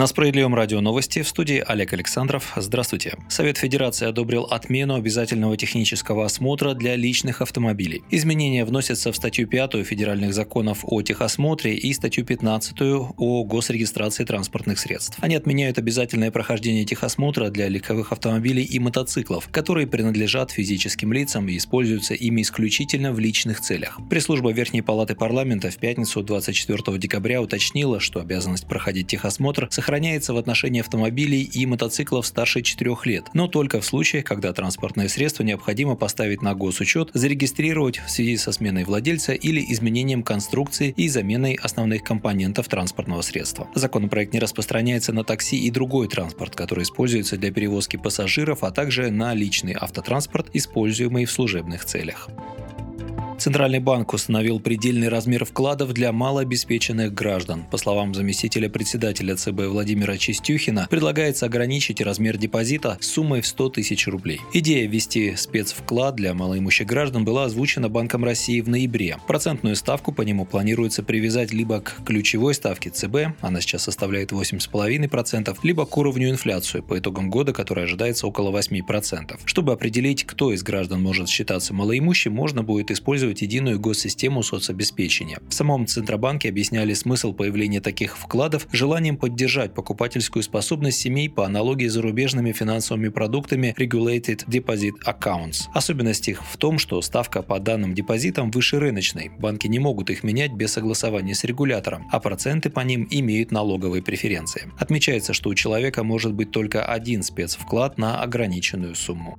На Справедливом радио новости в студии Олег Александров. Здравствуйте. Совет Федерации одобрил отмену обязательного технического осмотра для личных автомобилей. Изменения вносятся в статью 5 федеральных законов о техосмотре и статью 15 о госрегистрации транспортных средств. Они отменяют обязательное прохождение техосмотра для легковых автомобилей и мотоциклов, которые принадлежат физическим лицам и используются ими исключительно в личных целях. Пресс-служба Верхней Палаты парламента в пятницу 24 декабря уточнила, что обязанность проходить техосмотр сохраняется в отношении автомобилей и мотоциклов старше 4 лет, но только в случаях, когда транспортное средство необходимо поставить на госучет, зарегистрировать в связи со сменой владельца или изменением конструкции и заменой основных компонентов транспортного средства. Законопроект не распространяется на такси и другой транспорт, который используется для перевозки пассажиров, а также на личный автотранспорт, используемый в служебных целях. Центральный банк установил предельный размер вкладов для малообеспеченных граждан. По словам заместителя председателя ЦБ Владимира Чистюхина, предлагается ограничить размер депозита суммой в 100 тысяч рублей. Идея ввести спецвклад для малоимущих граждан была озвучена Банком России в ноябре. Процентную ставку по нему планируется привязать либо к ключевой ставке ЦБ, она сейчас составляет 8,5%, либо к уровню инфляции по итогам года, которая ожидается около 8%. Чтобы определить, кто из граждан может считаться малоимущим, можно будет использовать использовать единую госсистему соцобеспечения. В самом Центробанке объясняли смысл появления таких вкладов желанием поддержать покупательскую способность семей по аналогии с зарубежными финансовыми продуктами Regulated Deposit Accounts. Особенность их в том, что ставка по данным депозитам выше рыночной. Банки не могут их менять без согласования с регулятором, а проценты по ним имеют налоговые преференции. Отмечается, что у человека может быть только один спецвклад на ограниченную сумму.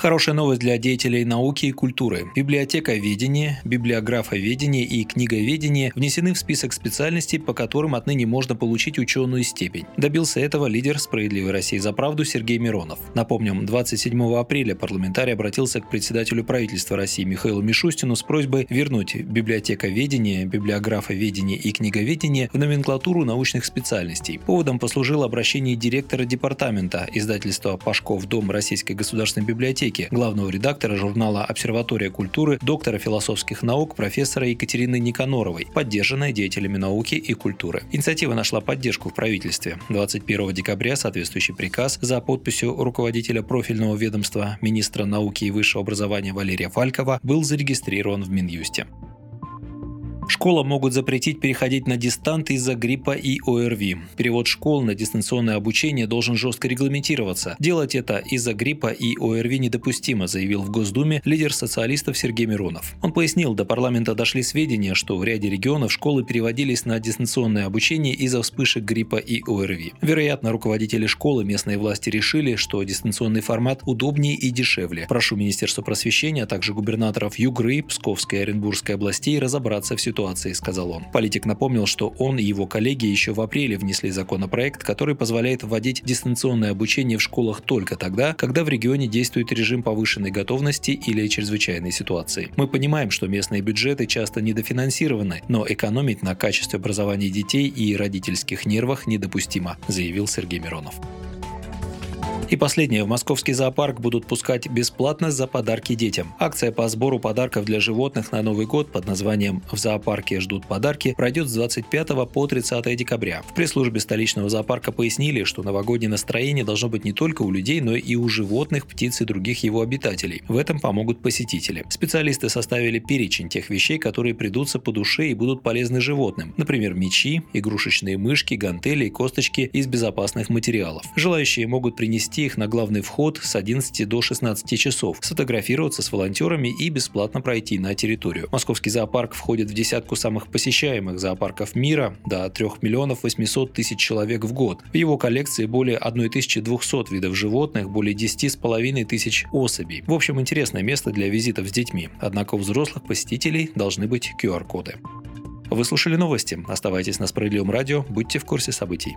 Хорошая новость для деятелей науки и культуры. Библиотека ведения, библиографоведение и книговедение внесены в список специальностей, по которым отныне можно получить ученую степень. Добился этого лидер «Справедливой России за правду» Сергей Миронов. Напомним, 27 апреля парламентарий обратился к председателю правительства России Михаилу Мишустину с просьбой вернуть библиотековедение, библиографоведение и книговедение в номенклатуру научных специальностей. Поводом послужило обращение директора департамента издательства «Пашков. Дом Российской государственной библиотеки Мосейки, главного редактора журнала «Обсерватория культуры», доктора философских наук профессора Екатерины Никаноровой, поддержанная деятелями науки и культуры. Инициатива нашла поддержку в правительстве. 21 декабря соответствующий приказ за подписью руководителя профильного ведомства министра науки и высшего образования Валерия Фалькова был зарегистрирован в Минюсте. Школам могут запретить переходить на дистант из-за гриппа и ОРВИ. Перевод школ на дистанционное обучение должен жестко регламентироваться. Делать это из-за гриппа и ОРВИ недопустимо, заявил в Госдуме лидер социалистов Сергей Миронов. Он пояснил, до парламента дошли сведения, что в ряде регионов школы переводились на дистанционное обучение из-за вспышек гриппа и ОРВИ. Вероятно, руководители школы местные власти решили, что дистанционный формат удобнее и дешевле. Прошу Министерство просвещения, а также губернаторов Югры, Псковской и Оренбургской областей разобраться в ситуации ситуации, сказал он. Политик напомнил, что он и его коллеги еще в апреле внесли законопроект, который позволяет вводить дистанционное обучение в школах только тогда, когда в регионе действует режим повышенной готовности или чрезвычайной ситуации. Мы понимаем, что местные бюджеты часто недофинансированы, но экономить на качестве образования детей и родительских нервах недопустимо, заявил Сергей Миронов. И последнее. В московский зоопарк будут пускать бесплатно за подарки детям. Акция по сбору подарков для животных на Новый год под названием «В зоопарке ждут подарки» пройдет с 25 по 30 декабря. В пресс-службе столичного зоопарка пояснили, что новогоднее настроение должно быть не только у людей, но и у животных, птиц и других его обитателей. В этом помогут посетители. Специалисты составили перечень тех вещей, которые придутся по душе и будут полезны животным. Например, мечи, игрушечные мышки, гантели и косточки из безопасных материалов. Желающие могут принести их на главный вход с 11 до 16 часов, сфотографироваться с волонтерами и бесплатно пройти на территорию. Московский зоопарк входит в десятку самых посещаемых зоопарков мира, до 3 миллионов 800 тысяч человек в год. В его коллекции более 1200 видов животных, более 10,5 тысяч особей. В общем, интересное место для визитов с детьми. Однако у взрослых посетителей должны быть QR-коды. Вы слушали новости. Оставайтесь на Справедливом радио, будьте в курсе событий.